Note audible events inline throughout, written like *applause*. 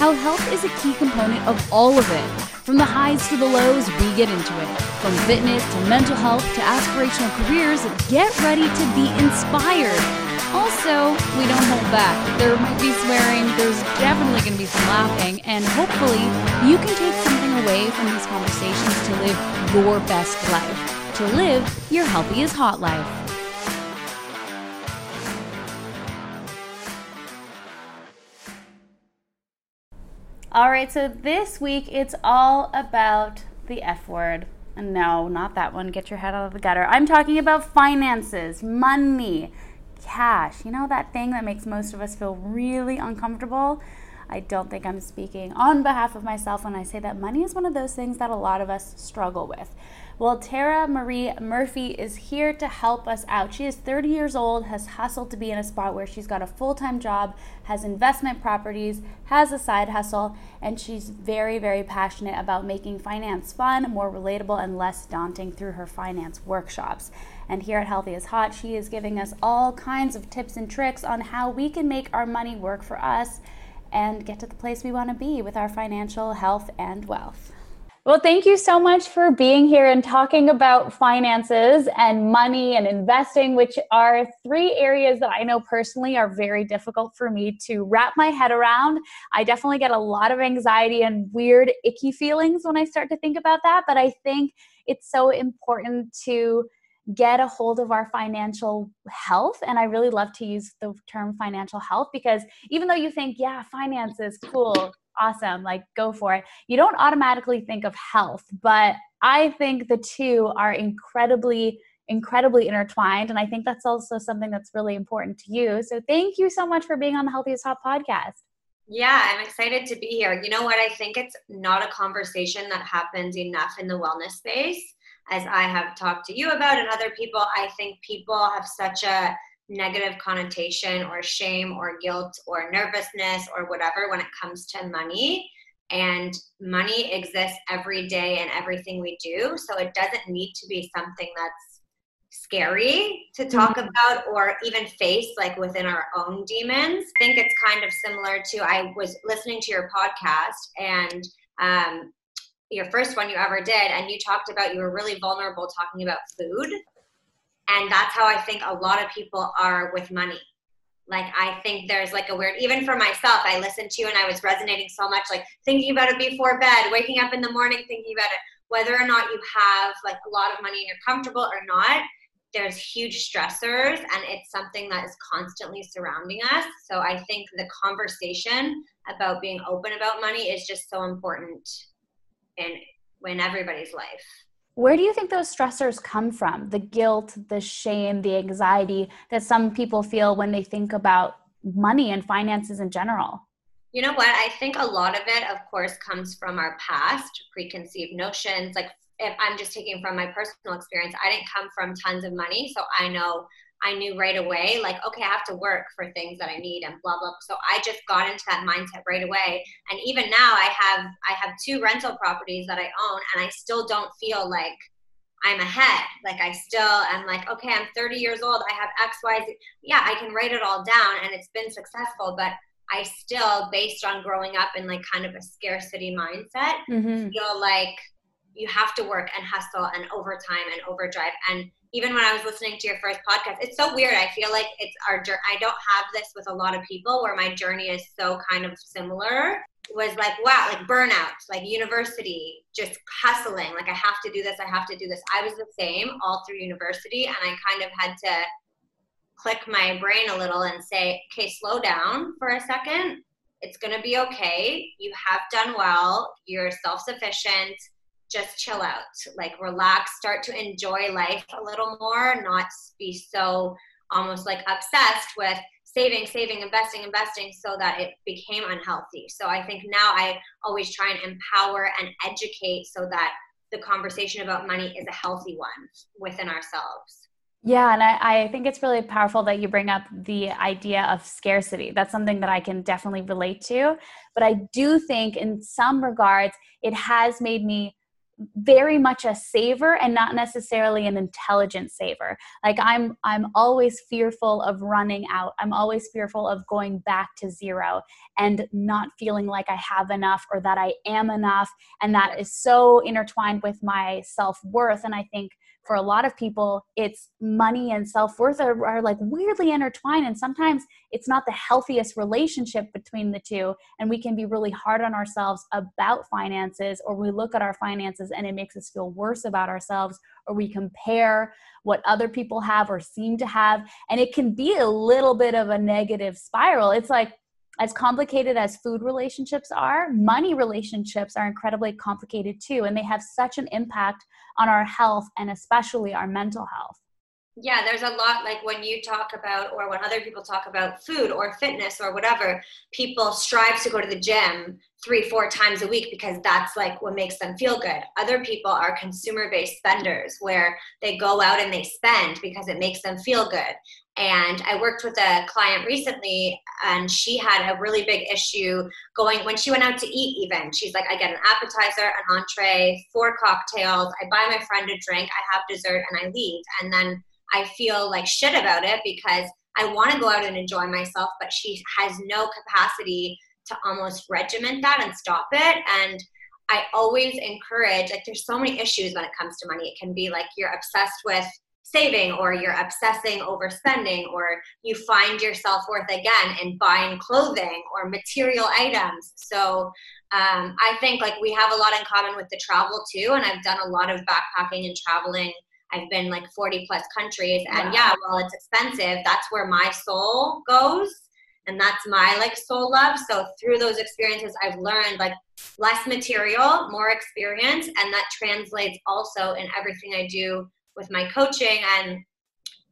How health is a key component of all of it. From the highs to the lows, we get into it. From fitness to mental health to aspirational careers, get ready to be inspired. Also, we don't hold back. There might be swearing, there's definitely going to be some laughing, and hopefully, you can take something away from these conversations to live your best life. To live your healthiest hot life. All right, so this week it's all about the F word. No, not that one. Get your head out of the gutter. I'm talking about finances, money, cash. You know that thing that makes most of us feel really uncomfortable? I don't think I'm speaking on behalf of myself when I say that money is one of those things that a lot of us struggle with. Well, Tara Marie Murphy is here to help us out. She is 30 years old, has hustled to be in a spot where she's got a full time job, has investment properties, has a side hustle, and she's very, very passionate about making finance fun, more relatable, and less daunting through her finance workshops. And here at Healthy is Hot, she is giving us all kinds of tips and tricks on how we can make our money work for us and get to the place we want to be with our financial health and wealth. Well, thank you so much for being here and talking about finances and money and investing, which are three areas that I know personally are very difficult for me to wrap my head around. I definitely get a lot of anxiety and weird, icky feelings when I start to think about that, but I think it's so important to get a hold of our financial health. And I really love to use the term financial health because even though you think, yeah, finances, cool, awesome, like go for it. You don't automatically think of health, but I think the two are incredibly incredibly intertwined and I think that's also something that's really important to you. So thank you so much for being on the Healthy is Hot podcast. Yeah, I'm excited to be here. You know what? I think it's not a conversation that happens enough in the wellness space. As I have talked to you about and other people, I think people have such a negative connotation or shame or guilt or nervousness or whatever when it comes to money. And money exists every day in everything we do. So it doesn't need to be something that's scary to talk mm-hmm. about or even face like within our own demons. I think it's kind of similar to I was listening to your podcast and um, your first one you ever did, and you talked about you were really vulnerable talking about food and that's how i think a lot of people are with money. Like i think there's like a weird even for myself i listened to you and i was resonating so much like thinking about it before bed waking up in the morning thinking about it. Whether or not you have like a lot of money and you're comfortable or not there's huge stressors and it's something that is constantly surrounding us. So i think the conversation about being open about money is just so important in in everybody's life where do you think those stressors come from? The guilt, the shame, the anxiety that some people feel when they think about money and finances in general? You know what? I think a lot of it, of course, comes from our past preconceived notions. Like, if I'm just taking from my personal experience, I didn't come from tons of money. So I know I knew right away, like, okay, I have to work for things that I need and blah blah. So I just got into that mindset right away. And even now, I have I have two rental properties that I own, and I still don't feel like I'm ahead. Like I still am like, okay, I'm 30 years old. I have X, Y, Z. Yeah, I can write it all down, and it's been successful. But I still, based on growing up in like kind of a scarcity mindset, mm-hmm. feel like you have to work and hustle and overtime and overdrive and even when I was listening to your first podcast, it's so weird. I feel like it's our I don't have this with a lot of people where my journey is so kind of similar. Was like wow, like burnout, like university, just hustling. Like I have to do this, I have to do this. I was the same all through university, and I kind of had to click my brain a little and say, okay, slow down for a second. It's gonna be okay. You have done well. You're self sufficient just chill out, like relax, start to enjoy life a little more, not be so almost like obsessed with saving, saving, investing, investing so that it became unhealthy. So I think now I always try and empower and educate so that the conversation about money is a healthy one within ourselves. Yeah, and I, I, think it's really powerful that you bring up the idea of scarcity. That's something that I can definitely relate to. But I do think, in some regards, it has made me very much a saver and not necessarily an intelligent saver. Like i'm i'm always fearful of running out. I'm always fearful of going back to zero and not feeling like i have enough or that i am enough. And that is so intertwined with my self-worth. And i think for a lot of people it's money and self-worth are, are, like weirdly intertwined and sometimes it's not the healthiest relationship between the two and we can be really hard on ourselves about finances or we look at our finances and it makes us feel worse about ourselves or we compare what other people have or seem to have and it can be a little bit of a negative spiral. It's like as complicated as food relationships are, money relationships are incredibly complicated too. And they have such an impact on our health and especially our mental health. Yeah, there's a lot like when you talk about, or when other people talk about food or fitness or whatever, people strive to go to the gym three, four times a week because that's like what makes them feel good. Other people are consumer based spenders where they go out and they spend because it makes them feel good. And I worked with a client recently, and she had a really big issue going when she went out to eat, even. She's like, I get an appetizer, an entree, four cocktails, I buy my friend a drink, I have dessert, and I leave. And then I feel like shit about it because I want to go out and enjoy myself, but she has no capacity to almost regiment that and stop it. And I always encourage, like, there's so many issues when it comes to money. It can be like you're obsessed with saving or you're obsessing over spending or you find your self-worth again in buying clothing or material items. So um, i think like we have a lot in common with the travel too and i've done a lot of backpacking and traveling. I've been like 40 plus countries and wow. yeah well it's expensive that's where my soul goes and that's my like soul love. So through those experiences i've learned like less material more experience and that translates also in everything i do with my coaching and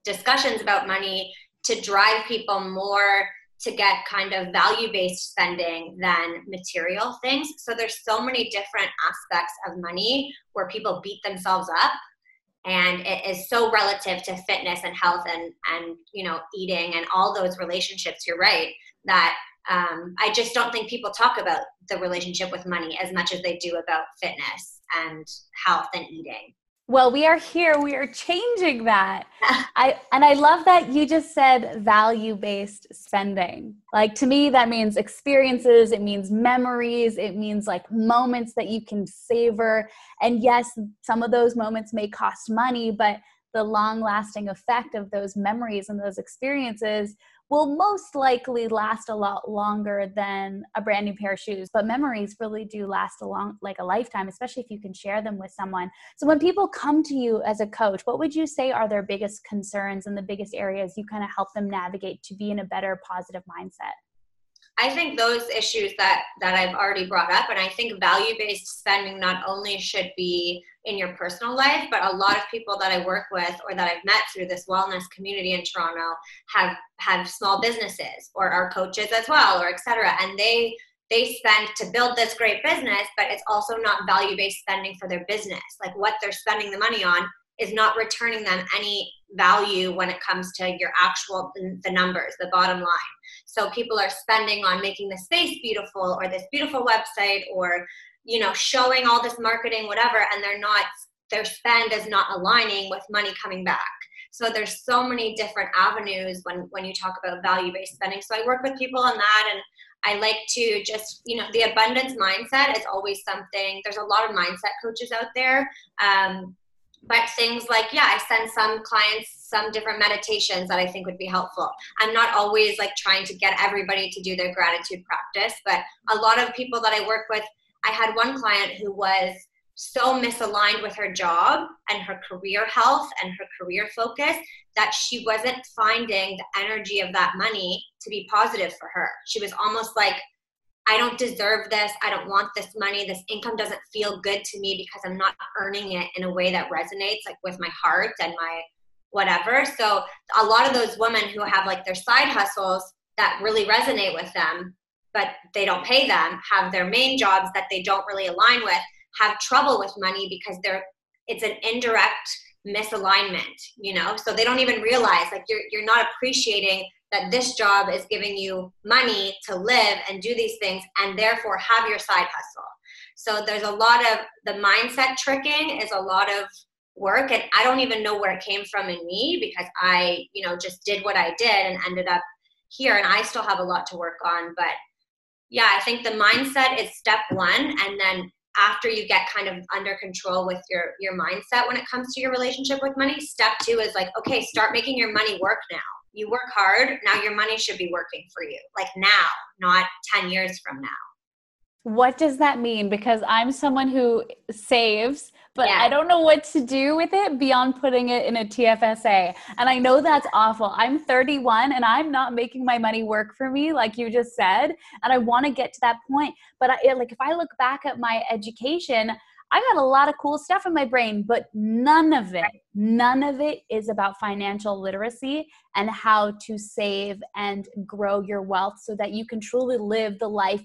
discussions about money to drive people more to get kind of value based spending than material things. So there's so many different aspects of money where people beat themselves up and it is so relative to fitness and health and and you know eating and all those relationships you're right that um, i just don't think people talk about the relationship with money as much as they do about fitness and health and eating well, we are here. We are changing that. *laughs* I and I love that you just said value-based spending. Like to me that means experiences, it means memories, it means like moments that you can savor. And yes, some of those moments may cost money, but the long-lasting effect of those memories and those experiences will most likely last a lot longer than a brand new pair of shoes but memories really do last a long like a lifetime especially if you can share them with someone. So when people come to you as a coach what would you say are their biggest concerns and the biggest areas you kind of help them navigate to be in a better positive mindset? I think those issues that that I've already brought up, and I think value-based spending not only should be in your personal life, but a lot of people that I work with or that I've met through this wellness community in Toronto have have small businesses or are coaches as well, or etc. And they they spend to build this great business, but it's also not value-based spending for their business. Like what they're spending the money on is not returning them any value when it comes to your actual the numbers the bottom line so people are spending on making the space beautiful or this beautiful website or you know showing all this marketing whatever and they're not their spend is not aligning with money coming back so there's so many different avenues when when you talk about value based spending so i work with people on that and I like to just, you know, the abundance mindset is always something. There's a lot of mindset coaches out there. Um, but things like yeah i send some clients some different meditations that i think would be helpful i'm not always like trying to get everybody to do their gratitude practice but a lot of people that i work with i had one client who was so misaligned with her job and her career health and her career focus that she wasn't finding the energy of that money to be positive for her she was almost like I don't deserve this. I don't want this money. This income doesn't feel good to me because I'm not earning it in a way that resonates like with my heart and my whatever. So a lot of those women who have like their side hustles that really resonate with them, but they don't pay them, have their main jobs that they don't really align with, have trouble with money because they're it's an indirect misalignment, you know? So they don't even realize like you're you're not appreciating that this job is giving you money to live and do these things and therefore have your side hustle. So there's a lot of the mindset tricking is a lot of work and I don't even know where it came from in me because I, you know, just did what I did and ended up here and I still have a lot to work on, but yeah, I think the mindset is step 1 and then after you get kind of under control with your your mindset when it comes to your relationship with money, step 2 is like, okay, start making your money work now. You work hard, now your money should be working for you. Like now, not 10 years from now. What does that mean? Because I'm someone who saves, but yeah. I don't know what to do with it beyond putting it in a TFSA. And I know that's awful. I'm 31 and I'm not making my money work for me, like you just said. And I want to get to that point. But I, like, if I look back at my education, I got a lot of cool stuff in my brain, but none of it, none of it is about financial literacy and how to save and grow your wealth so that you can truly live the life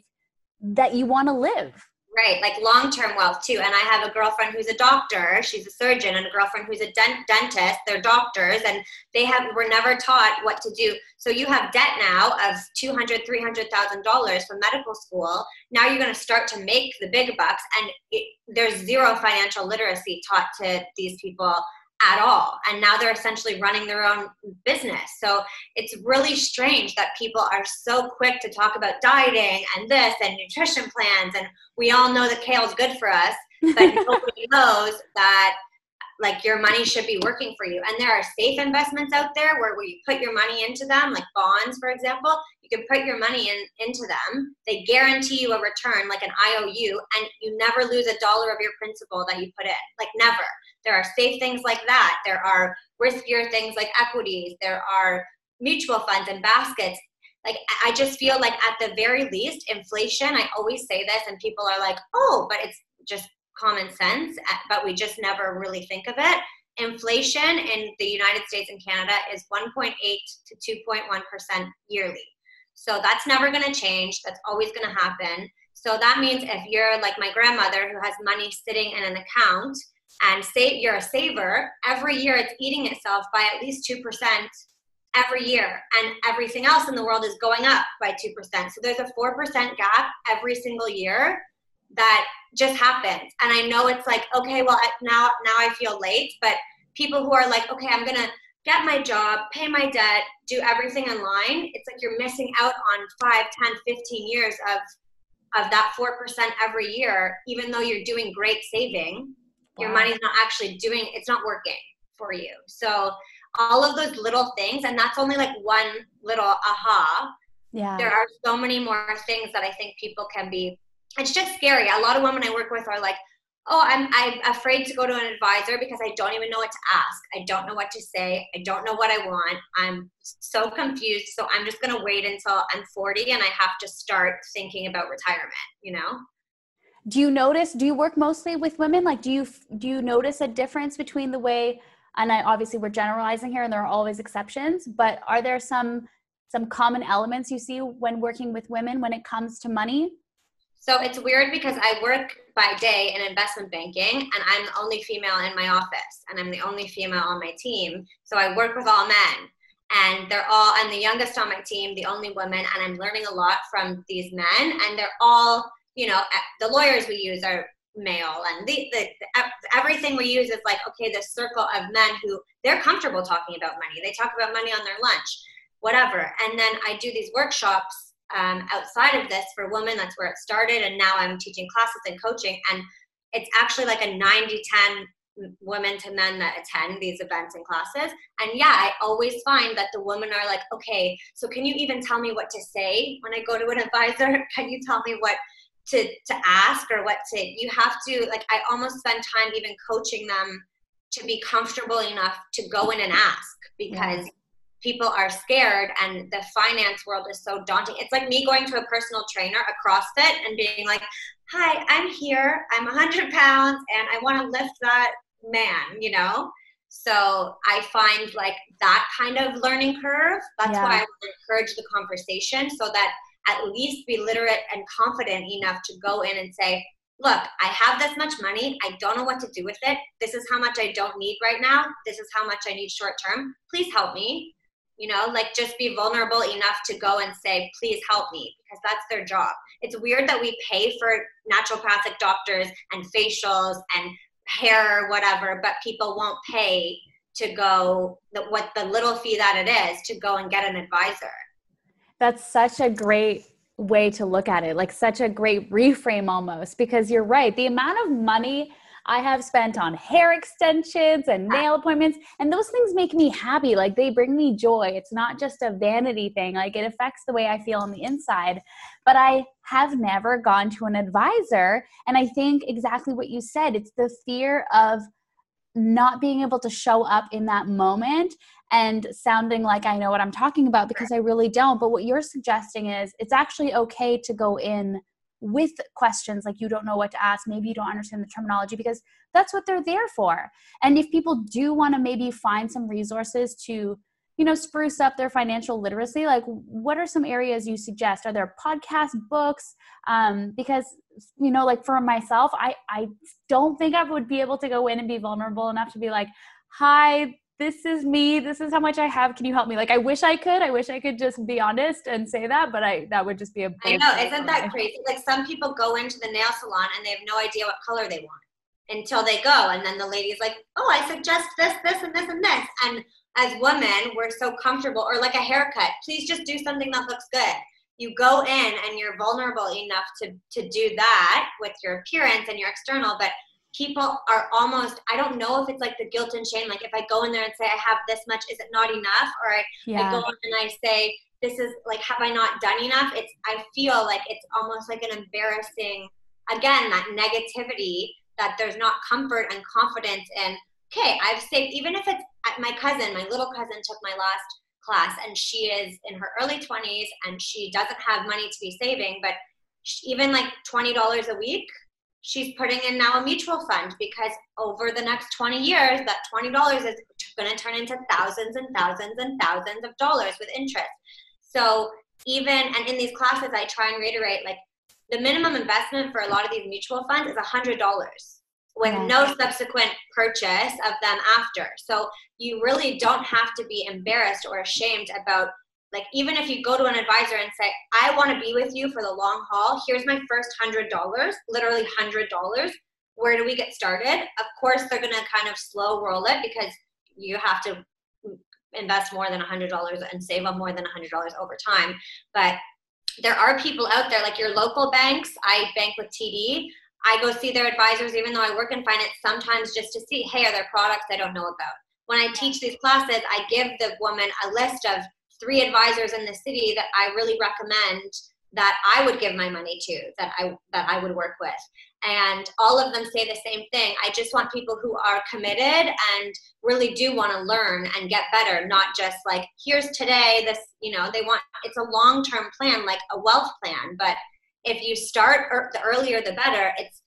that you want to live. Right, like long term wealth too. And I have a girlfriend who's a doctor, she's a surgeon, and a girlfriend who's a dent- dentist. They're doctors, and they have were never taught what to do. So you have debt now of two hundred, three hundred thousand dollars from medical school. Now you're going to start to make the big bucks, and it, there's zero financial literacy taught to these people at all. And now they're essentially running their own business. So it's really strange that people are so quick to talk about dieting and this and nutrition plans. And we all know that kale is good for us, but *laughs* nobody knows that like your money should be working for you. And there are safe investments out there where, where you put your money into them, like bonds, for example. You can put your money in into them. They guarantee you a return, like an IOU, and you never lose a dollar of your principal that you put in. Like never. There are safe things like that. There are riskier things like equities. There are mutual funds and baskets. Like I just feel like at the very least, inflation. I always say this, and people are like, "Oh, but it's just common sense, uh, but we just never really think of it. Inflation in the United States and Canada is 1.8 to 2.1% yearly. So that's never going to change. That's always going to happen. So that means if you're like my grandmother who has money sitting in an account and say you're a saver, every year it's eating itself by at least 2% every year and everything else in the world is going up by 2%. So there's a 4% gap every single year that just happens. And I know it's like, okay, well now now I feel late, but people who are like, okay, I'm gonna get my job, pay my debt, do everything in line, it's like you're missing out on 5, 10, 15 years of of that 4% every year, even though you're doing great saving, wow. your money's not actually doing it's not working for you. So all of those little things, and that's only like one little aha. Yeah. There are so many more things that I think people can be it's just scary. A lot of women I work with are like, oh, I'm, I'm afraid to go to an advisor because I don't even know what to ask. I don't know what to say. I don't know what I want. I'm so confused. So I'm just going to wait until I'm 40 and I have to start thinking about retirement, you know? Do you notice, do you work mostly with women? Like, do you, do you notice a difference between the way, and I obviously we're generalizing here and there are always exceptions, but are there some, some common elements you see when working with women when it comes to money? So it's weird because I work by day in investment banking and I'm the only female in my office and I'm the only female on my team. So I work with all men and they're all, I'm the youngest on my team, the only woman, and I'm learning a lot from these men and they're all, you know, the lawyers we use are male and the, the, the, everything we use is like okay this circle of men who they're comfortable talking about money they talk about money on their lunch whatever and then i do these workshops um, outside of this for women. That's where it started. And now I'm teaching classes and coaching. And it's actually like a 90 10 women to men that attend these events and classes. And yeah, I always find that the women are like, okay, so can you even tell me what to say when I go to an advisor? *laughs* Can you tell me what to, to ask or what to, you have to, like, I almost spend time even coaching them to be comfortable enough to go in and ask because. People are scared and the finance world is so daunting. It's like me going to a personal trainer, a CrossFit, and being like, Hi, I'm here. I'm 100 pounds and I want to lift that man, you know? So I find like that kind of learning curve. That's yeah. why I encourage the conversation so that at least be literate and confident enough to go in and say, look, I have this much money. I don't know what to do with it. This is how much I don't need right now. This is how much I need short term. Please help me. You know, like just be vulnerable enough to go and say, please help me, because that's their job. It's weird that we pay for naturopathic doctors and facials and hair or whatever, but people won't pay to go what the little fee that it is to go and get an advisor. That's such a great way to look at it, like such a great reframe almost, because you're right. The amount of money I have spent on hair extensions and ah. nail appointments, and those things make me happy. Like they bring me joy. It's not just a vanity thing, like it affects the way I feel on the inside. But I have never gone to an advisor. And I think exactly what you said it's the fear of not being able to show up in that moment and sounding like I know what I'm talking about because I really don't. But what you're suggesting is it's actually okay to go in with questions like you don't know what to ask, maybe you don't understand the terminology because that's what they're there for. And if people do want to maybe find some resources to you know spruce up their financial literacy like what are some areas you suggest are there podcast books um, because you know like for myself i i don't think i would be able to go in and be vulnerable enough to be like hi this is me this is how much i have can you help me? Like i wish i could i wish i could just be honest and say that but i that would just be a i know isn't that crazy? Like some people go into the nail salon and they have no idea what color they want until they go and then the lady's like oh i suggest this this and this and this and as women, we're so comfortable, or like a haircut, please just do something that looks good. You go in and you're vulnerable enough to, to do that with your appearance and your external, but people are almost, I don't know if it's like the guilt and shame. Like if I go in there and say, I have this much, is it not enough? Or I, yeah. I go in and I say, this is like, have I not done enough? It's, I feel like it's almost like an embarrassing, again, that negativity that there's not comfort and confidence in okay, I've saved, even if it's uh, my cousin, my little cousin took my last class and she is in her early 20s and she doesn't have money to be saving, but even like $20 a week, she's putting in now a mutual fund because over the next 20 years, that $20 is going to turn into thousands and thousands and thousands of dollars with interest. So even, and in these classes, I try and reiterate like the minimum investment for a lot of these mutual funds is $100 with yeah. no subsequent purchase of them after. So you really don't have to be embarrassed or ashamed about like even if you go to an advisor and say i want to be with you for the long haul here's my first hundred dollars literally hundred dollars where do we get started? Of course they're going to kind of slow roll it because you have to invest more than a hundred dollars and save up more than a hundred dollars over time. But there are people out there like your local banks. I bank with td I go see their advisors, even though I work in finance, sometimes just to see, hey, are there products I don't know about? When I teach these classes, I give the woman a list of three advisors in the city that I really recommend that I would give my money to, that I that I would work with. And all of them say the same thing. I just want people who are committed and really do want to learn and get better, not just like here's today this, you know, they want it's a long-term plan like a wealth plan, but if you start er, the earlier the better it's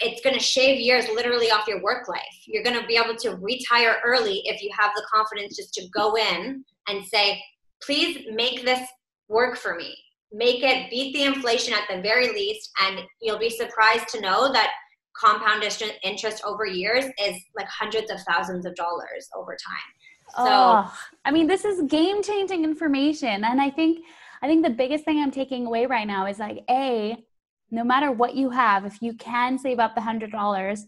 it's going to shave years literally off your work life you're going to be able to retire early if you have the confidence just to go in and say please make this work for me. Make it beat the inflation at the very least and you'll be surprised to know that compound interest over years is like hundreds of thousands of dollars over time. So oh, i mean this is game changing information and i think I think the biggest thing I'm taking away right now is like, A, no matter what you have, if you can save up the $100,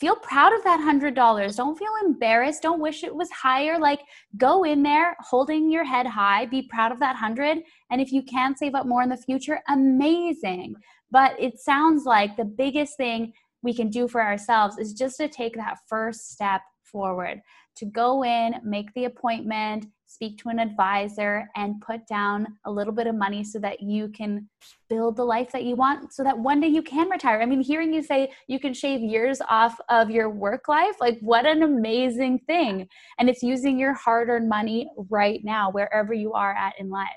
feel proud of that $100. Don't feel embarrassed. Don't wish it was higher. Like, go in there holding your head high, be proud of that 100. And if you can save up more in the future, amazing. But it sounds like the biggest thing we can do for ourselves is just to take that first step forward to go in, make the appointment, speak to an advisor, and put down a little bit of money so that you can build the life that you want so that one day you can retire. I mean, hearing you say you can shave years off of your work life, like what an amazing thing. And it's using your hard earned money right now, wherever you are at in life.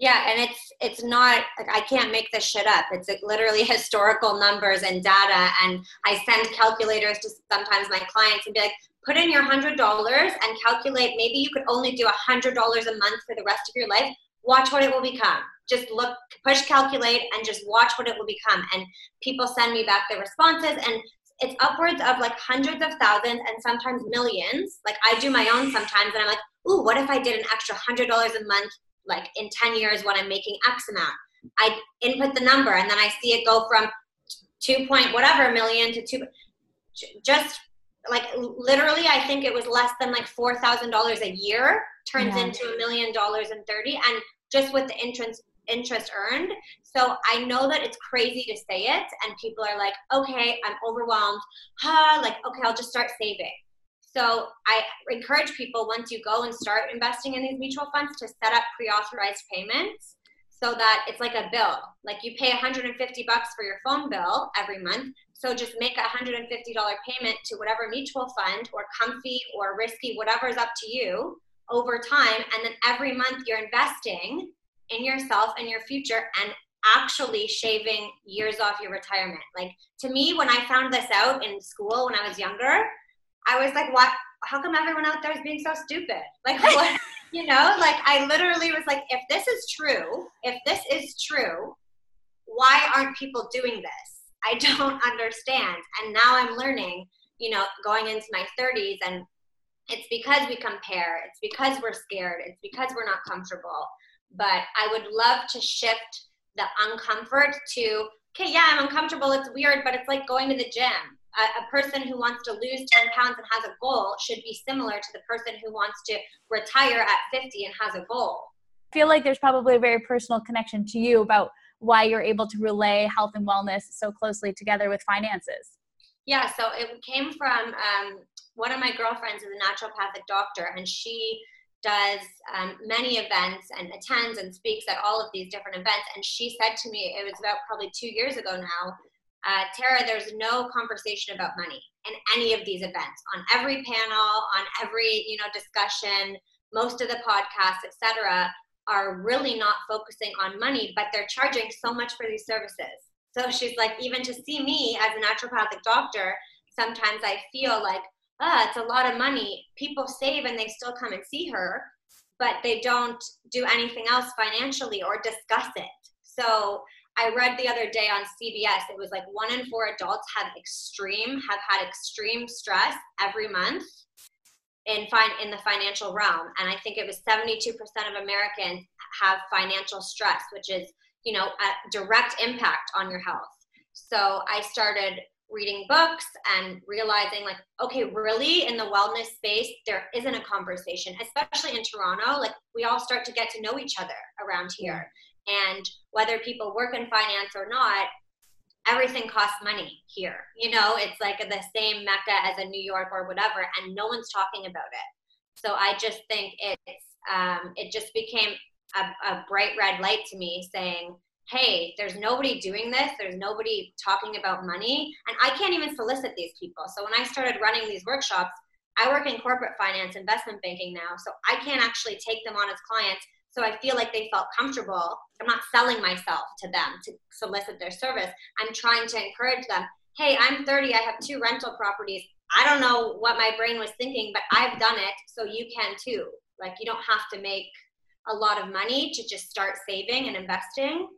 Yeah, and it's it's not like I can't make this shit up. It's like literally *laughs* historical numbers and data, and I send calculators to sometimes my clients and be like, put in your hundred dollars and calculate. Maybe you could only do a hundred dollars a month for the rest of your life. Watch what it will become. Just look, push calculate, and just watch what it will become. And people send me back their responses, and it's upwards of like hundreds of thousands and sometimes millions. Like I do my own sometimes, and I'm like, ooh, what if I did an extra hundred dollars a month like in 10 years when I'm making X amount. I input the number and then I see it go from two point whatever million to two, just like literally, I think it was less than like $4,000 a year turns yeah. into a million dollars and 30 and just with the interest interest earned. So I know that it's crazy to say it and people are like, okay, I'm overwhelmed. Huh, like, okay, I'll just start saving. So I encourage people once you go and start investing in these mutual funds to set up pre-authorized payments so that it's like a bill. Like you pay 150 bucks for your phone bill every month. So just make a $150 payment to whatever mutual fund or comfy or risky, whatever is up to you over time. And then every month you're investing in yourself and your future and actually shaving years off your retirement. Like to me, when I found this out in school when I was younger, I was like, what? How come everyone out there is being so stupid? *laughs* Like, *laughs* what? you know, like I literally was like, if this is true, if this is true, why aren't people doing this? I don't *laughs* understand. And now I'm learning, you know, going into my 30s, and it's because we compare, it's because we're scared, it's because we're not comfortable. But I would love to shift the uncomfort to, okay, yeah, I'm uncomfortable, it's weird, but it's like going to the gym a, a person who wants to lose 10 pounds and has a goal should be similar to the person who wants to retire at 50 and has a goal. I feel like there's probably a very personal connection to you about why you're able to relay health and wellness so closely together with finances. Yeah, so it came from um, one of my girlfriends is a naturopathic doctor, and she does um, many events and attends and speaks at all of these different events. And she said to me, it was about probably two years ago now, uh, Tara, there's no conversation about money in any of these events. On every panel, on every you know discussion, most of the podcasts, etc., are really not focusing on money, but they're charging so much for these services. So she's like, even to see me as a naturopathic doctor, sometimes I feel like, ah, it's a lot of money. People save and they still come and see her, but they don't do anything else financially or discuss it. So I read the other day on CBS, it was like one in four adults have extreme, have had extreme stress every month in fin- in the financial realm. And I think it was 72% of Americans have financial stress, which is, you know, a direct impact on your health. So I started reading books and realizing like okay really in the wellness space there isn't a conversation especially in toronto like we all start to get to know each other around here and whether people work in finance or not, everything costs money here. You know, it's like the same mecca as a New York or whatever, and no one's talking about it. So I just think it's um, it just became a, a bright red light to me saying, hey, there's nobody doing this. There's nobody talking about money. And I can't even solicit these people. So when I started running these workshops, I work in corporate finance, investment banking now. So I can't actually take them on as clients so I feel like they felt comfortable. I'm not selling myself to them to solicit their service. I'm trying to encourage them. Hey, I'm 30. I have two rental properties. I don't know what my brain was thinking, but I've done it. So you can too. Like you don't have to make a lot of money to just start saving and investing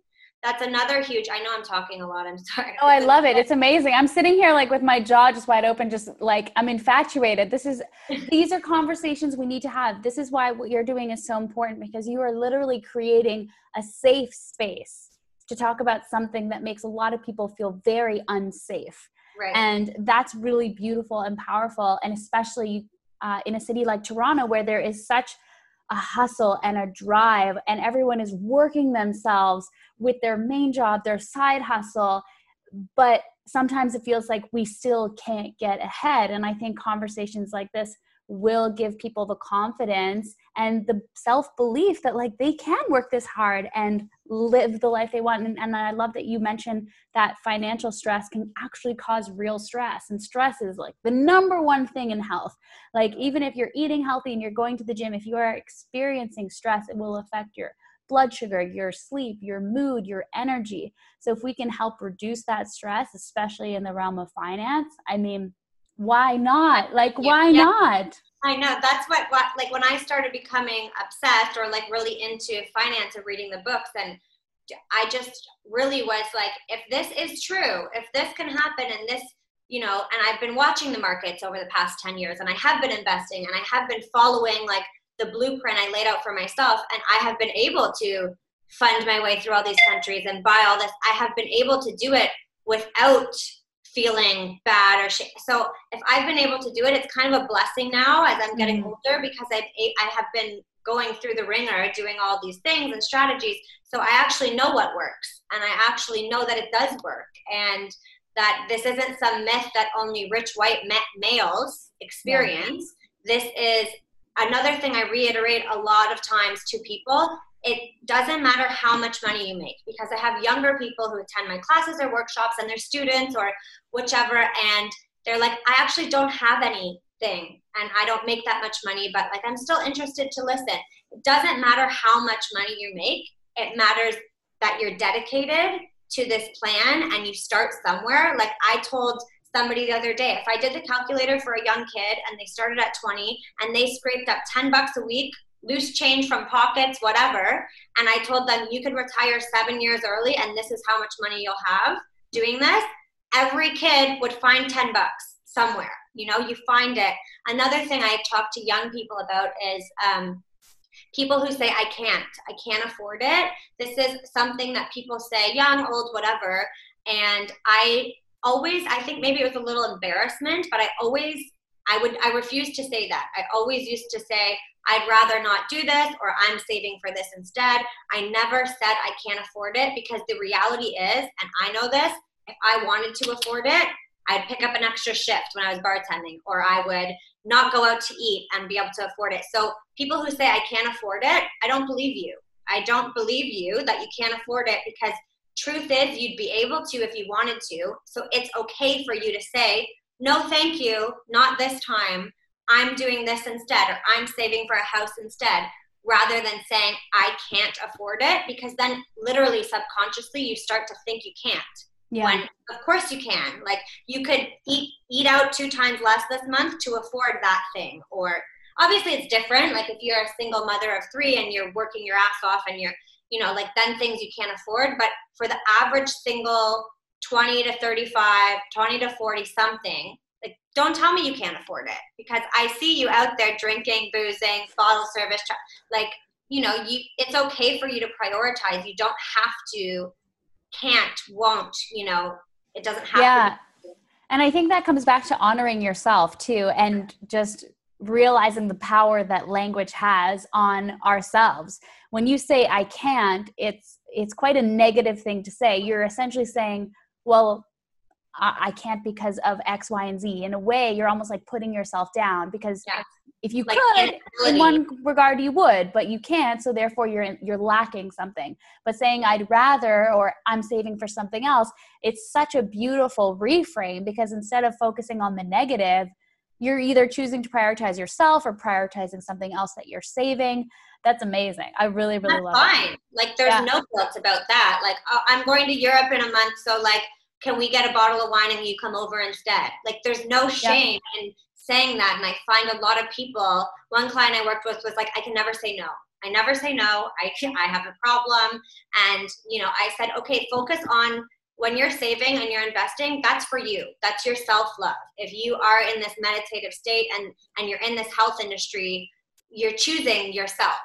that's another huge i know i'm talking a lot i'm *laughs* sorry oh i love it it's amazing i'm sitting here like with my jaw just wide open just like i'm infatuated this is *laughs* these are conversations we need to have this is why what you're doing is so important because you are literally creating a safe space to talk about something that makes a lot of people feel very unsafe right. and that's really beautiful and powerful and especially uh, in a city like toronto where there is such a hustle and a drive and everyone is working themselves with their main job their side hustle. But sometimes it feels like we still can't get ahead. And i think conversations like this will give people the confidence and the self belief that like they can work this hard and live the life they want. And, and, I love that you mentioned that financial stress can actually cause real stress. And stress is like the number one thing in health. Like, even if you're eating healthy and you're going to the gym, if you are experiencing stress, it will affect your blood sugar, your sleep, your mood, your energy. So if we can help reduce that stress, especially in the realm of finance, I mean, why not? Like, why yeah. not? I know that's what, what like when I started becoming obsessed or like really into finance and reading the books and I just really was like if this is true, if this can happen and this you know, and I've been watching the markets over the past 10 years and I have been investing and I have been following like the blueprint I laid out for myself and I have been able to fund my way through all these countries and buy all this. I have been able to do it without feeling bad or shame. So if I've been able to do it, it's kind of a blessing now as I'm getting mm-hmm. older because I've I have been going through the wringer doing all these things and strategies. So I actually know what works and I actually know that it does work and that this isn't some myth that only rich white males experience. This is another thing I reiterate a lot of times to people it doesn't matter how much money you make because I have younger people who attend my classes or workshops and they're students or whichever and they're like I actually don't have anything and I don't make that much money but like I'm still interested to listen. It doesn't matter how much money you make. It matters that you're dedicated to this plan and you start somewhere. Like I told somebody the other day, if I did the calculator for a young kid and they started at 20 and they scraped up 10 bucks a week loose change from pockets, whatever. And I told them, you could retire seven years early, and this is how much money you'll have doing this. Every kid would find 10 bucks somewhere. You know, you find it. Another thing I talk to young people about is um, people who say, I can't, I can't afford it. This is something that people say, young, old, whatever. And I always, I think maybe it was a little embarrassment, but I always, I would, I refuse to say that. I always used to say, I'd rather not do this or I'm saving for this instead. I never said I can't afford it because the reality is, and I know this, if I wanted to afford it, I'd pick up an extra shift when I was bartending or I would not go out to eat and be able to afford it. So people who say I can't afford it, I don't believe you. I don't believe you that you can't afford it because truth is you'd be able to if you wanted to. So it's okay for you to say, no, thank you, not this time. I'm doing this instead, or I'm saving for a house instead, rather than saying, I can't afford it, because then literally subconsciously you start to think you can't. Yeah. When of course you can. Like you could eat eat out two times less this month to afford that thing. Or obviously it's different. Like if you're a single mother of three and you're working your ass off and you're, you know, like then things you can't afford. But for the average single 20 to 35, 20 to 40 something, like don't tell me you can't afford it because i see you out there drinking boozing bottle service like you know you it's okay for you to prioritize. You don't have to can't won't you know it doesn't have yeah. to and i think that comes back to honoring yourself too and just realizing the power that language has on ourselves. When you say i can't it's it's quite a negative thing to say. You're essentially saying well I can't because of X, Y, and Z. In a way, you're almost like putting yourself down because yeah. if you like could, in one regard, you would, but you can't. So therefore, you're you're lacking something. But saying I'd rather or I'm saving for something else, it's such a beautiful reframe because instead of focusing on the negative, you're either choosing to prioritize yourself or prioritizing something else that you're saving. That's amazing. I really, really That's love. Fine. It. Like there's yeah. no guilt about that. Like oh, I'm going to Europe in a month, so like can we get a bottle of wine and you come over instead? Like there's no shame yeah. in saying that. And I find a lot of people, one client I worked with was like, I can never say no. I never say no. I I have a problem. And, you know, I said, okay, focus on when you're saving and you're investing, that's for you. That's your self-love. If you are in this meditative state and, and you're in this health industry, you're choosing yourself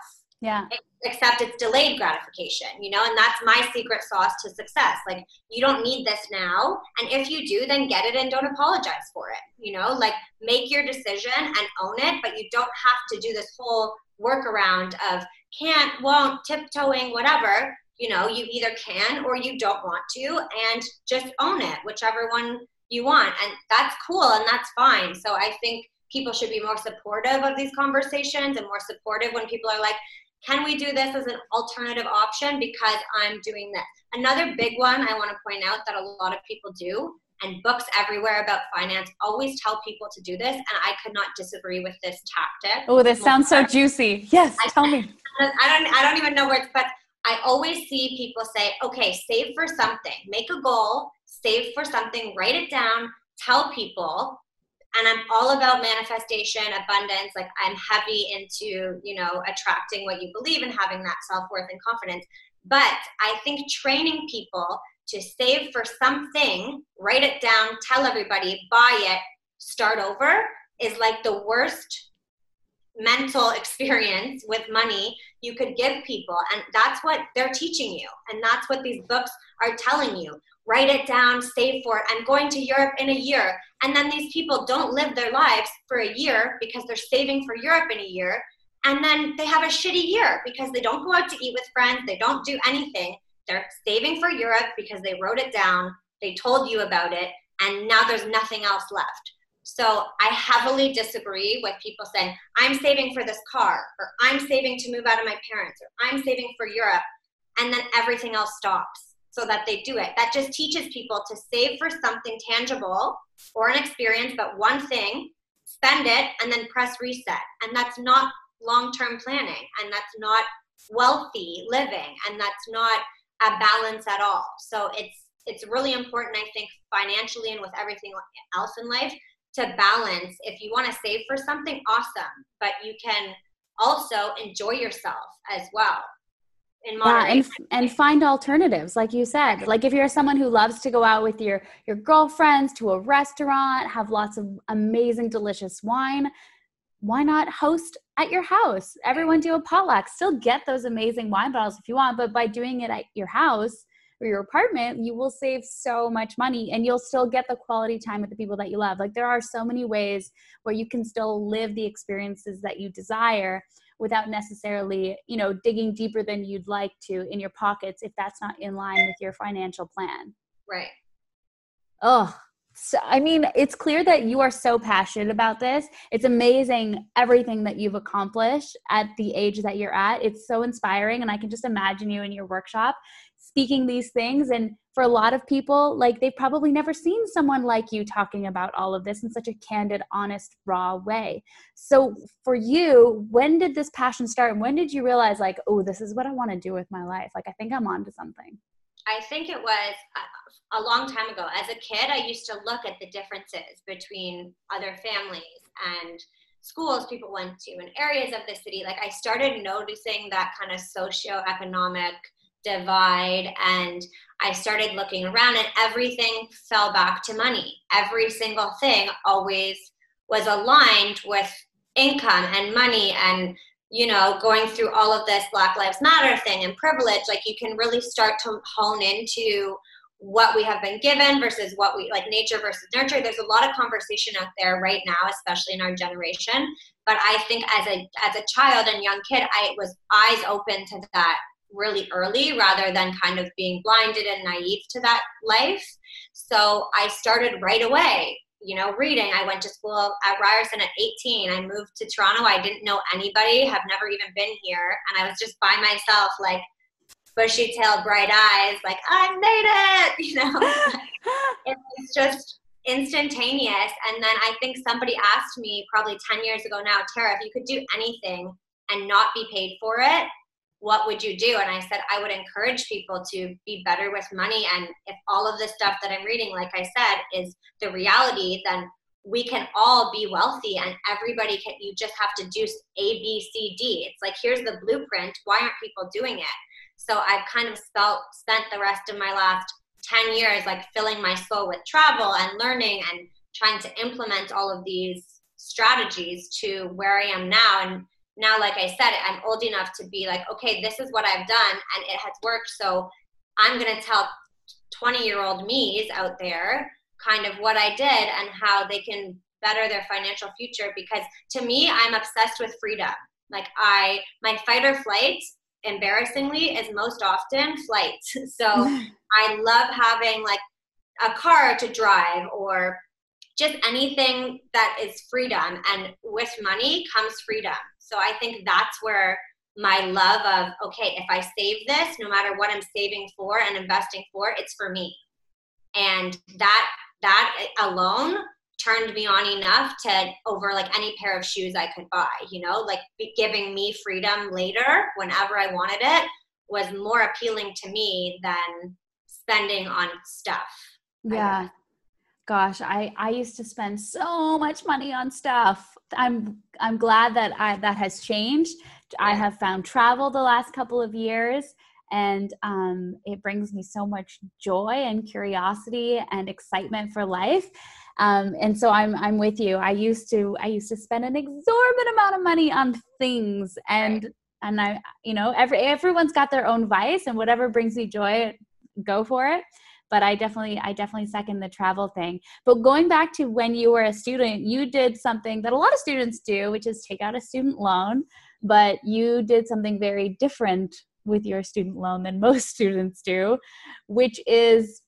yeah. Except it's delayed gratification, you know, and that's my secret sauce to success. Like, you don't need this now. And if you do, then get it and don't apologize for it, you know, like make your decision and own it, but you don't have to do this whole workaround of can't, won't, tiptoeing, whatever. You know, you either can or you don't want to, and just own it, whichever one you want. And that's cool and that's fine. So I think people should be more supportive of these conversations and more supportive when people are like, can we do this as an alternative option because I'm doing this? Another big one I want to point out that a lot of people do, and books everywhere about finance always tell people to do this, and I could not disagree with this tactic. Oh, this sounds so juicy. Yes, I, tell me. *laughs* I don't, I don't even know where it's, but I always see people say, okay, save for something, make a goal, save for something, write it down, tell people. And I'm all about manifestation, abundance. Like I'm heavy into, you know, attracting what you believe and having that self worth and confidence. But I think training people to save for something, write it down, tell everybody, buy it, start over is like the worst mental experience with money you could give people. And that's what they're teaching you. And that's what these books are telling you. Write it down, save for it. I'm going to Europe in a year. And then these people don't live their lives for a year because they're saving for Europe in a year. And then they have a shitty year because they don't go out to eat with friends, they don't do anything. They're saving for Europe because they wrote it down, they told you about it, and now there's nothing else left. So I heavily disagree with people saying, I'm saving for this car, or I'm saving to move out of my parents, or I'm saving for Europe, and then everything else stops so that they do it. That just teaches people to save for something tangible or an experience, but one thing, spend it, and then press reset. And that's not long term planning, and that's not wealthy living, and that's not a balance at all. So it's it's really important, I think, financially and with everything else in life, to balance. If you want to save for something, awesome, but you can also enjoy yourself as well. In yeah, and and find alternatives, like you said. Like if you're someone who loves to go out with your your girlfriends to a restaurant, have lots of amazing, delicious wine, why not host at your house? Everyone do a potluck. Still get those amazing wine bottles if you want, but by doing it at your house, or your apartment, you will save so much money and you'll still get the quality time with the people that you love. Like there are so many ways where you can still live the experiences that you desire without necessarily, you know, digging deeper than you'd like to in your pockets if that's not in line with your financial plan. Right. Oh, so, I mean, it's clear that you are so passionate about this. It's amazing everything that you've accomplished at the age that you're at. It's so inspiring. And I can just imagine you in your workshop speaking these things. And for a lot of people like they've probably never seen someone like you talking about all of this in such a candid honest raw way. So for you when did this passion start? And when did you realize like oh this is what i want to do with my life? Like i think i'm on to something. I think it was uh, a long time ago. As a kid i used to look at the differences between other families and schools people went to and areas of the city. Like i started noticing that kind of socioeconomic divide and I started looking around and everything fell back to money. Every single thing always was aligned with income and money and you know going through all of this black lives matter thing and privilege. Like you can really start to hone into what we have been given versus what we like nature versus nurture. There's a lot of conversation out there right now especially in our generation. But i think as a as a child and young kid i was eyes open to that really early rather than kind of being blinded and naive to that life. So I started right away, you know, reading. I went to school at Ryerson at 18. I moved to Toronto. I didn't know anybody, have never even been here. And I was just by myself, like bushy tail, bright eyes, like, I made it, *laughs* you know. *laughs* it was just instantaneous. And then I think somebody asked me probably 10 years ago now, Tara, if you could do anything and not be paid for it, what would you do? And I said, I would encourage people to be better with money. And if all of the stuff that I'm reading, like I said, is the reality, then we can all be wealthy and everybody can, you just have to do A, B, C, D. It's like, here's the blueprint. Why aren't people doing it? So I've kind of spelt, spent the rest of my last 10 years like filling my soul with travel and learning and trying to implement all of these strategies to where I am now. And now like i said i'm old enough to be like okay this is what i've done and it has worked. So i'm going to tell 20 year old me's out there kind of what i did and how they can better their financial future because to me i'm obsessed with freedom. Like i my fight or flight embarrassingly is most often flight. *laughs* So *laughs* i love having like a car to drive or just anything that is freedom. And with money comes freedom so I think that's where my love of, okay, if I save this, no matter what I'm saving for and investing for, it's for me. And that that alone turned me on enough to over like any pair of shoes I could buy, you know, like giving me freedom later whenever I wanted it was more appealing to me than spending on stuff. Yeah. Gosh, I I used to spend so much money on stuff. I'm I'm glad that I that has changed. I have found travel the last couple of years and um, it brings me so much joy and curiosity and excitement for life um, and so I'm I'm with you. I used to I used to spend an exorbitant amount of money on things and right. and I you know every everyone's got their own vice and whatever brings you joy, go for it. But I definitely I definitely second the travel thing. But going back to when you were a student, you did something that a lot of students do, which is take out a student loan. But you did something very different with your student loan than *laughs* most students do, which is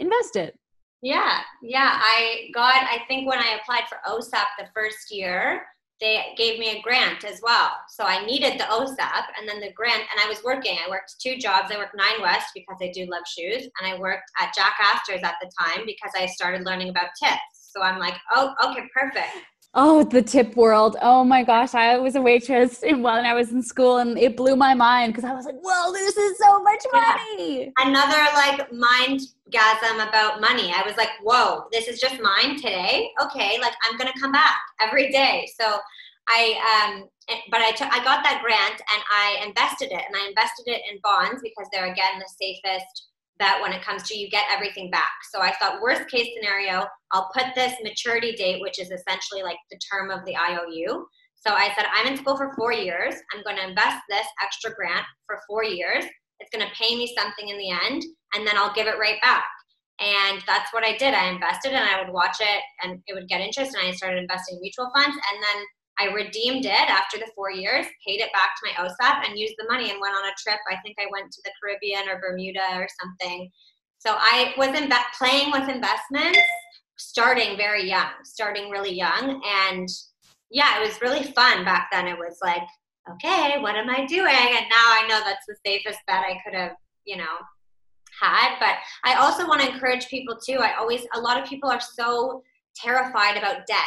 invest it yeah, yeah. I got, I think when I applied for OSAP the first year, they gave me a grant as well. So I needed the OSAP and then the grant, and I was working. I worked two jobs. I worked Nine West because I do love shoes, and I worked at Jack Astor's at the time because I started learning about tips. So I'm like, oh, okay, perfect. Oh, the tip world. Oh my gosh. I was a waitress *laughs* when I was in school and it blew my mind because I was like, whoa, this is so much money. Yeah. Another like mind gasm about money. I was like, whoa, this is just mine today. Okay, like I'm gonna come back every day. So I um but I took I got that grant and I invested it and I invested it in bonds because they're again the safest bet when it comes to you get everything back. So I thought worst case scenario, I'll put this maturity date, which is essentially like the term of the IOU. So I said, I'm in school for four years. I'm going to invest this extra grant for four years. It's going to pay me something in the end, and then I'll give it right back. And that's what I did. I invested and I would watch it and it would get interest, and I started investing in mutual funds. And then I redeemed it after the four years, paid it back to my OSAP, and used the money and went on a trip. I think I went to the Caribbean or Bermuda or something. So I was in playing with investments starting very young, starting really young. And yeah, it was really fun back then. It was like, okay, what am I doing? And now I know that's the safest bet I could have, you know, had. But I also want to encourage people too. I always, a lot of people are so terrified about debt.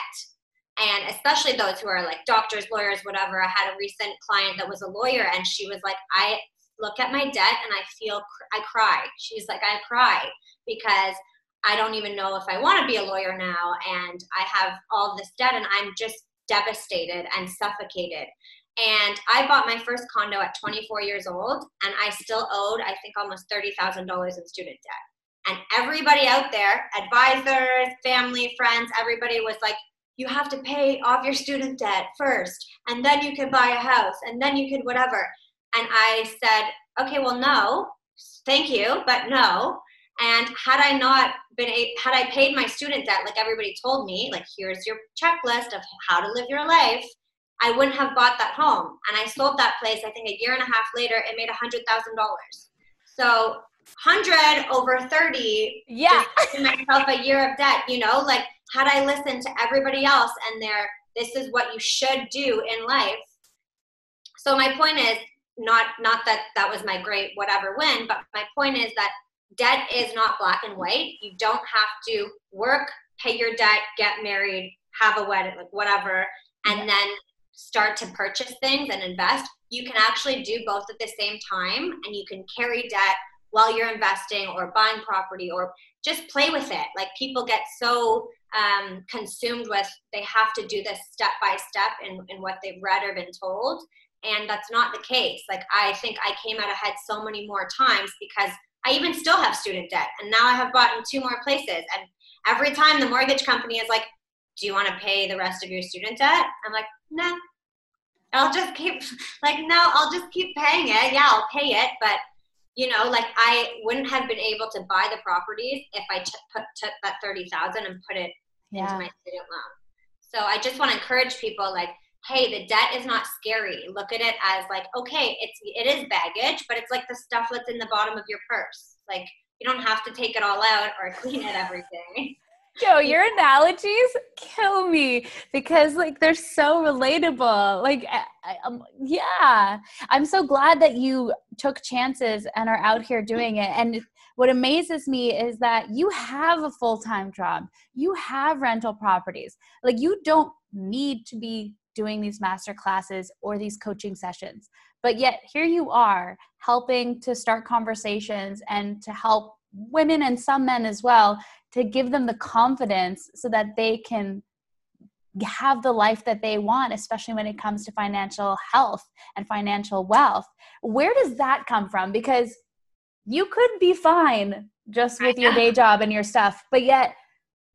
And especially those who are like doctors, lawyers, whatever. I had a recent client that was a lawyer and she was like, I look at my debt and I feel, I cry. She's like, I cry because I don't even know if I want to be a lawyer now. And I have all this debt and I'm just devastated and suffocated. And I bought my first condo at 24 years old, and I still owed, I think, almost $30,000 in student debt. And everybody out there, advisors, family, friends, everybody was like, you have to pay off your student debt first, and then you can buy a house, and then you can whatever. And I said, okay, well, no, thank you, but no. And had I not been, a, had I paid my student debt like everybody told me, like here's your checklist of how to live your life, I wouldn't have bought that home. And I sold that place, I think a year and a half later, it made a $100,000. So 100 over 30, yeah. myself a year of debt, you know, like had I listened to everybody else and their, this is what you should do in life. So my point is not, not that that was my great whatever win, but my point is that debt is not black and white. You don't have to work, pay your debt, get married, have a wedding, like whatever, and then start to purchase things and invest. You can actually do both at the same time and you can carry debt while you're investing or buying property or just play with it. Like people get so um, consumed with they have to do this step by step in, in what they've read or been told. And that's not the case. Like I think I came out ahead so many more times because I even still have student debt. And now I have bought in two more places. And every time the mortgage company is like, Do you want to pay the rest of your student debt? I'm like, No. I'll just keep *laughs* like no, I'll just keep paying it. Yeah, I'll pay it, but you know, like I wouldn't have been able to buy the properties if I t- put, took that thirty thousand and put it yeah. into my student loan. So I just want to encourage people, like, hey, the debt is not scary. Look at it as like, okay, it's it is baggage, but it's like the stuff that's in the bottom of your purse. Like you don't have to take it all out or *laughs* clean it every day. Joe, your analogies kill me because like they're so relatable. Like, I, I, um, yeah, I'm so glad that you took chances and are out here doing it. And what amazes me is that you have a full time job, you have rental properties. Like, you don't need to be doing these master classes or these coaching sessions but yet here you are helping to start conversations and to help women and some men as well to give them the confidence so that they can have the life that they want, especially when it comes to financial health and financial wealth. Where does that come from? Because you could be fine just with your day job and your stuff, but yet,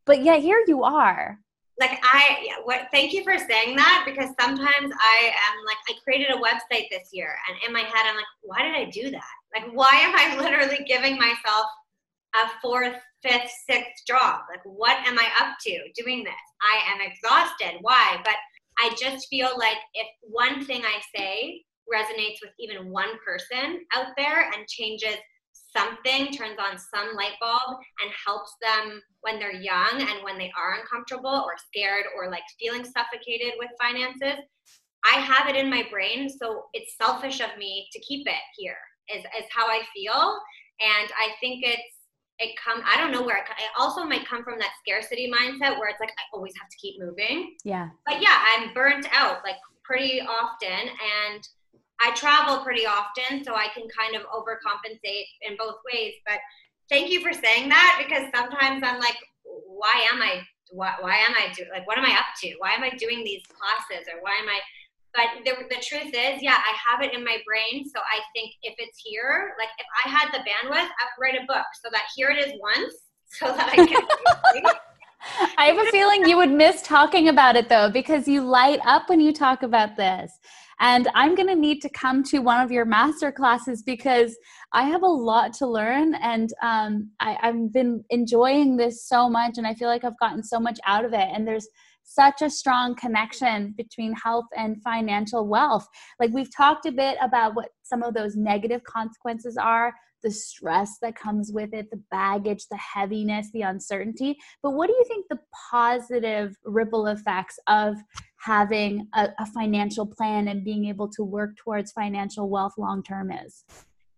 but yet here you are. Like I, what? Thank you for saying that because sometimes I am like, I created a website this year, and in my head, I'm like, why did I do that? Like, why am I *laughs* literally giving myself a fourth, fifth, sixth job. Like, what am I up to doing this? I am exhausted. Why? But I just feel like if one thing I say resonates with even one person out there and changes something, turns on some light bulb, and helps them when they're young and when they are uncomfortable or scared or like feeling suffocated with finances, I have it in my brain. So it's selfish of me to keep it here, is, is how I feel. And I think it's it come i don't know where it, it, also might come from that scarcity mindset where it's like i always have to keep moving. Yeah. But yeah i'm burnt out like pretty often and i travel pretty often so i can kind of overcompensate in both ways but thank you for saying that because sometimes i'm like why am i why, why am i doing like what am i up to? Why am i doing these classes or why am i but the, the truth is, yeah, I have it in my brain. So I think if it's here, like if I had the bandwidth, I would write a book so that here it is once *laughs* so that I can. *laughs* I have a feeling you would miss talking about it though, because you light up when you talk about this. And I'm going to need to come to one of your master classes because I have a lot to learn and um, I, I've been enjoying this so much and I feel like I've gotten so much out of it. And there's such a strong connection between health and financial wealth. Like we've talked a bit about what some of those negative consequences are, the stress that comes with it, the baggage, the heaviness, the uncertainty. But what do you think the positive ripple effects of having a, a financial plan and being able to work towards financial wealth long term is?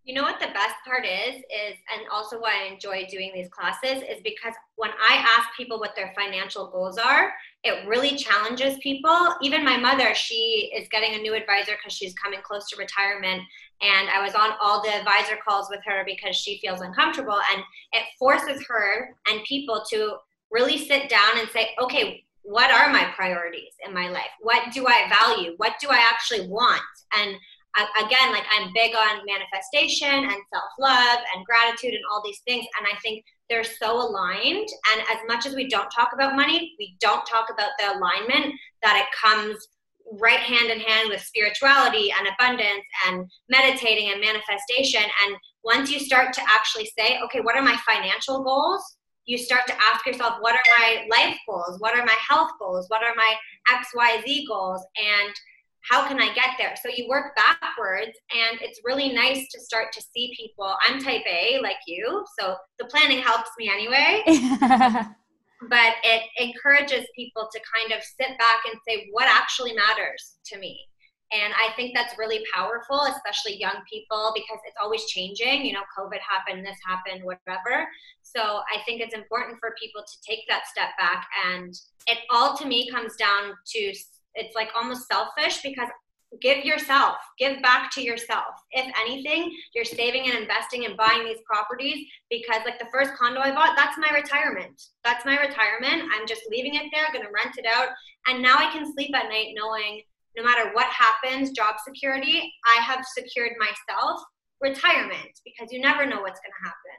You know what the best part is is and also why I enjoy doing these classes is because when I ask people what their financial goals are, it really challenges people. Even my mother, she is getting a new advisor because she's coming close to retirement. And I was on all the advisor calls with her because she feels uncomfortable. And it forces her and people to really sit down and say, okay, what are my priorities in my life? What do I value? What do I actually want? And again, like I'm big on manifestation and self love and gratitude and all these things. And I think they're so aligned. And as much as we don't talk about money, we don't talk about the alignment that it comes right hand in hand with spirituality and abundance and meditating and manifestation. And once you start to actually say, okay, what are my financial goals? You start to ask yourself, what are my life goals? What are my health goals? What are my XYZ goals? And how can I get there? So you work backwards, and it's really nice to start to see people. I'm type A, like you, so the planning helps me anyway. *laughs* but it encourages people to kind of sit back and say, what actually matters to me? And I think that's really powerful, especially young people, because it's always changing. You know, COVID happened, this happened, whatever. So I think it's important for people to take that step back. And it all to me comes down to it's like almost selfish because give yourself give back to yourself. If anything you're saving and investing and buying these properties because like the first condo i bought that's my retirement. That's my retirement. I'm just leaving it there to rent it out. And now i can sleep at night knowing no matter what happens job security i have secured myself retirement because you never know what's to happen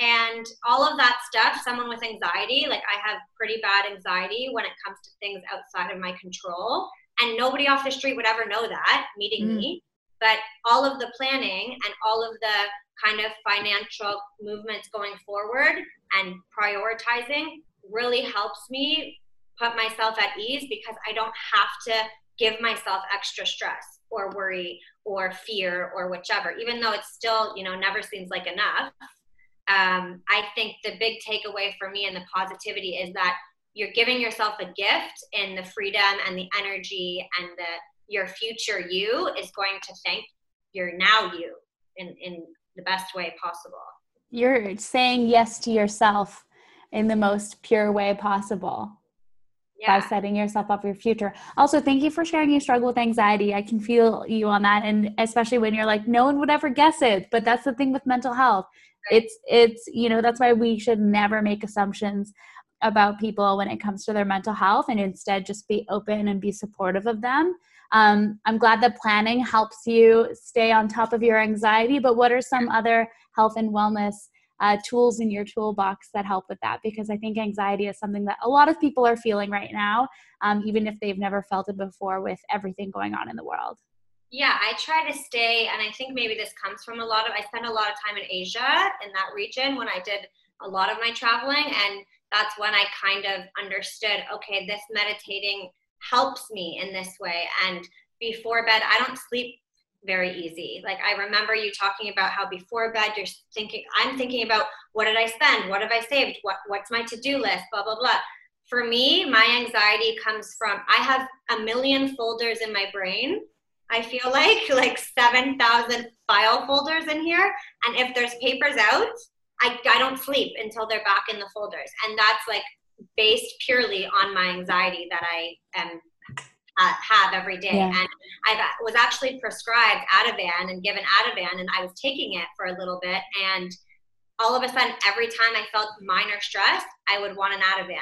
and all of that stuff, someone with anxiety, like I have pretty bad anxiety when it comes to things outside of my control. And nobody off the street would ever know that meeting mm. me. But all of the planning and all of the kind of financial movements going forward and prioritizing really helps me put myself at ease because I don't have to give myself extra stress or worry or fear or whichever, even though it's still, you know, never seems like enough um, I think the big takeaway for me and the positivity is that you're giving yourself a gift in the freedom and the energy and the your future you is going to thank your now you in, in the best way possible. You're saying yes to yourself in the most pure way possible. Yeah. by setting yourself up for your future. Also, thank you for sharing your struggle with anxiety. I can feel you on that. And especially when you're like, no one would ever guess it. But that's the thing with mental health. It's, it's, you know, that's why we should never make assumptions about people when it comes to their mental health and instead just be open and be supportive of them. Um, I'm glad that planning helps you stay on top of your anxiety, but what are some other health and wellness uh, tools in your toolbox that help with that because I think anxiety is something that a lot of people are feeling right now, um, even if they've never felt it before with everything going on in the world. Yeah, I try to stay, and I think maybe this comes from a lot of, I spent a lot of time in Asia in that region when I did a lot of my traveling, and that's when I kind of understood okay, this meditating helps me in this way. And before bed, I don't sleep very easy. Like I remember you talking about how before bed you're thinking I'm thinking about what did I spend? What have I saved? What what's my to-do list? Blah blah blah. For me, my anxiety comes from I have a million folders in my brain. I feel like *laughs* like 7,000 file folders in here and if there's papers out, I I don't sleep until they're back in the folders. And that's like based purely on my anxiety that I am uh, have every day. Yeah. And I was actually prescribed Ativan and given Ativan, and I was taking it for a little bit. And all of a sudden, every time I felt minor stress, I would want an Ativan.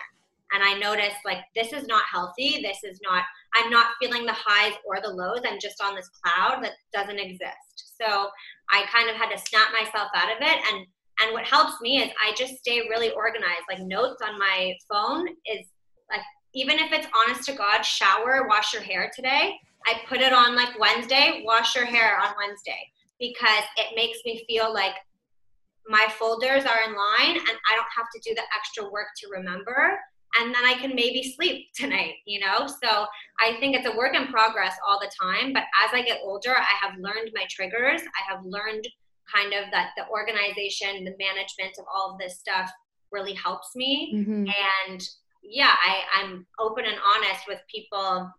And I noticed like this is not healthy. This is not. I'm not feeling the highs or the lows. I'm just on this cloud that doesn't exist. So I kind of had to snap myself out of it and and what helps me is I just stay really organized. Like notes on my phone is like even if it's honest to God, shower, wash your hair today. I put it on like Wednesday, wash your hair on Wednesday because it makes me feel like my folders are in line and I don't have to do the extra work to remember. And then I can maybe sleep *laughs* tonight, you know? So I think it's a work in progress all the time. But as I get older, I have learned my triggers. I have learned kind of that the organization, the management of all of this stuff really helps me. Mm-hmm. And yeah, I, I'm open and honest with people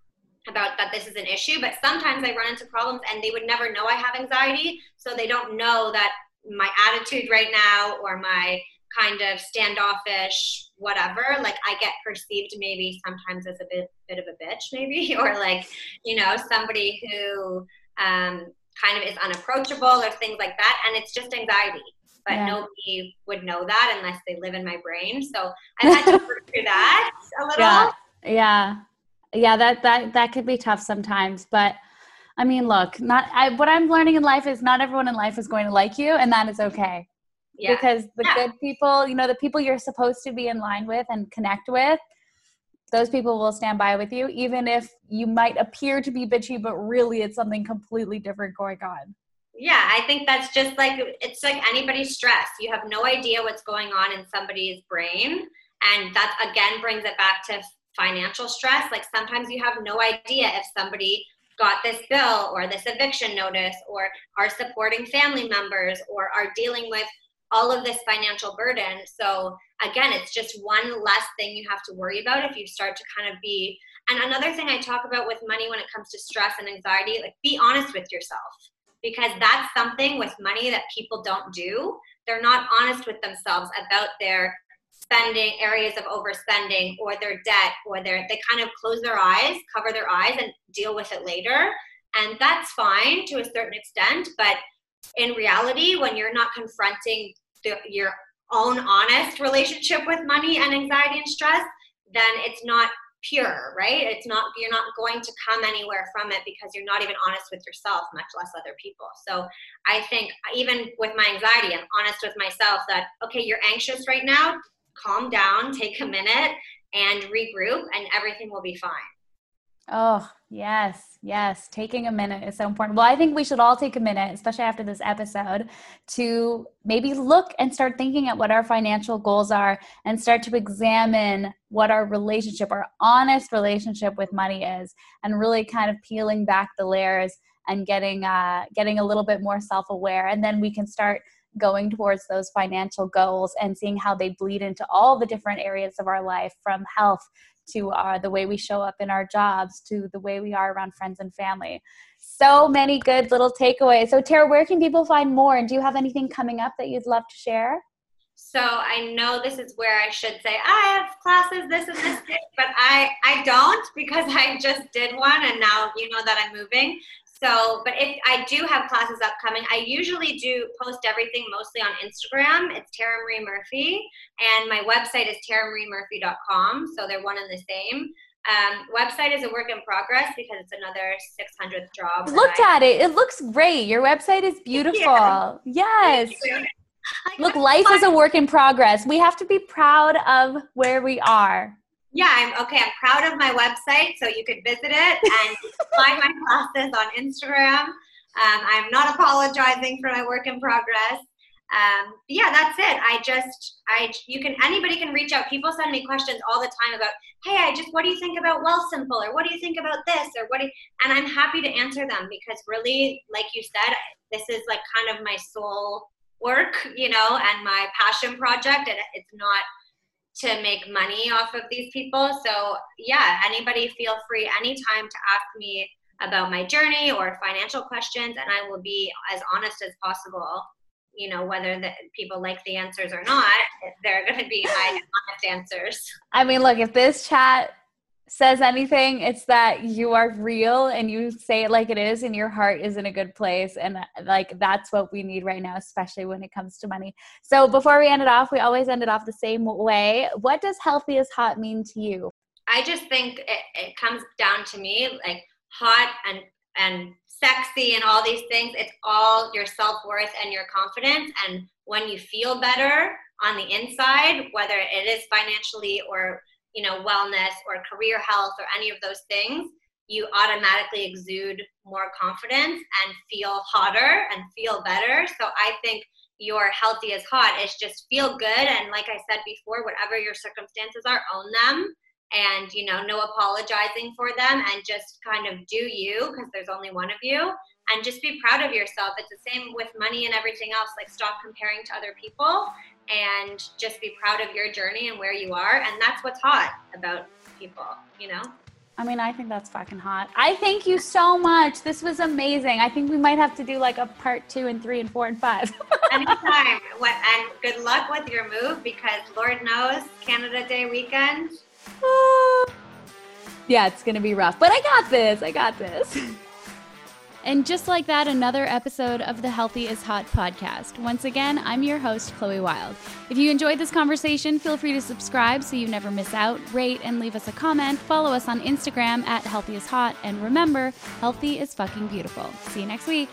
about that this is an issue, but sometimes I run into problems and they would never know I have anxiety. So they don't know that my attitude right now or my kind of standoffish whatever like i get perceived maybe sometimes as a bit bit of a bitch maybe *laughs* or like you know somebody who um, kind of is unapproachable or things like that and it's just anxiety but yeah. nobody would know that unless they live in my brain. So I've had to *laughs* work through that a little. Yeah. Yeah. Yeah, that that that could be tough sometimes, but I mean, look, not I, what I'm learning in life is not everyone in life is going to like you, and that is okay. Yeah. Because the yeah. good people, you know, the people you're supposed to be in line with and connect with, those people will stand by with you, even if you might appear to be bitchy, but really it's something completely different going on yeah i think that's just like it's like anybody's stress. You have no idea what's going on in somebody's brain. And that again brings it back to financial stress. Like sometimes you have no idea if somebody got this bill or this eviction notice or are supporting family members or are dealing with all of this financial burden. So again it's just one less thing you have to worry about if you start to kind of be and another thing i talk about with money when it comes to stress and anxiety like be honest with yourself because that's something with money that people don't do. They're not honest with themselves about their spending areas of overspending or their debt or their they kind of close their eyes cover their eyes and deal with it later and that's fine to a certain extent but in reality when you're not confronting the, your own honest relationship with money and anxiety and stress then it's not pure, right? It's not, you're not going to come anywhere from it because you're not even honest with yourself, much less other people. So I think even with my anxiety, I'm honest with myself that, okay, you're anxious right now, calm down, take a minute and regroup, and everything will be fine. Oh, yes, yes. Taking a minute is so important. Well, I think we should all take a minute, especially after this episode, to maybe look and start thinking at what our financial goals are and start to examine what our relationship, our honest relationship with money is, and really kind of peeling back the layers and getting uh, getting a little bit more self-aware. And then we can start going towards those financial goals and seeing how they bleed into all the different areas of our life from health to uh, the way we show up in our jobs to the way we are around friends and family. So many good little takeaways. So, Tara, where can people find more? And do you have anything coming up that you'd love to share? So I know this is where I should say I have classes, this and this, but I I don't because *laughs* I just did one and now you know that I'm moving. So, but if I do have classes upcoming, I usually do post everything mostly on Instagram. It's Tara Marie Murphy, and my website is taramariemurphy.com. So they're one and the same. Um, website is a work in progress because it's another 600th job. Looked I, at it. It looks great. Your website is beautiful. Yes. *laughs* Look, life is a work in progress. We have to be proud of where we are. Yeah, I'm okay. I'm proud of my website, so you could visit it and *laughs* find my classes on Instagram. Um, I'm not apologizing for my work in progress. Um, yeah, that's it. I just, I, you can, anybody can reach out. People send me questions all the time about, hey, I just, what do you think about Wealthsimple or what do you think about this, or what? Do you, and I'm happy to answer them because really, like you said, this is like kind of my soul work, you know, and my passion project. And it's not to make money off of these people. So yeah, anybody feel free anytime to ask me about my journey or financial questions, and I will be as honest as possible. You know, whether the people like the answers or not, they're going to be my *laughs* honest answers. I mean, look, if this chat says anything, it's that you are real and you say it like it is, and your heart is in a good place. And like that's what we need right now, especially when it comes to money. So before we end it off, we always end it off the same way. What does healthy is hot mean to you? I just think it, it comes down to me like hot and and sexy and all these things. It's all your self worth and your confidence. And when you feel better on the inside, whether it is financially or you know, wellness or career health or any of those things, you automatically exude more confidence and feel hotter and feel better. So I think your healthy is hot is just feel good and like I said before, whatever your circumstances are, own them and you know, no apologizing for them and just kind of do you because there's only one of you and just be proud of yourself. It's the same with money and everything else. Like stop comparing to other people and just be proud of your journey and where you are. And that's what's hot about people, you know? I mean, I think that's fucking hot. I thank you so much. This was amazing. I think we might have to do like a part two and three and four and five. *laughs* Anytime. and good luck with your move because Lord knows Canada Day weekend. Ah. yeah, it's going to be rough, but I got this. I got this. *laughs* And just like that, another episode of the Healthy is Hot podcast. Once again, I'm your host, Chloe Wilde. If you enjoyed this conversation, feel free to subscribe so you never miss out, rate, and leave us a comment. Follow us on Instagram at Healthy is Hot. And remember, healthy is fucking beautiful. See you next week.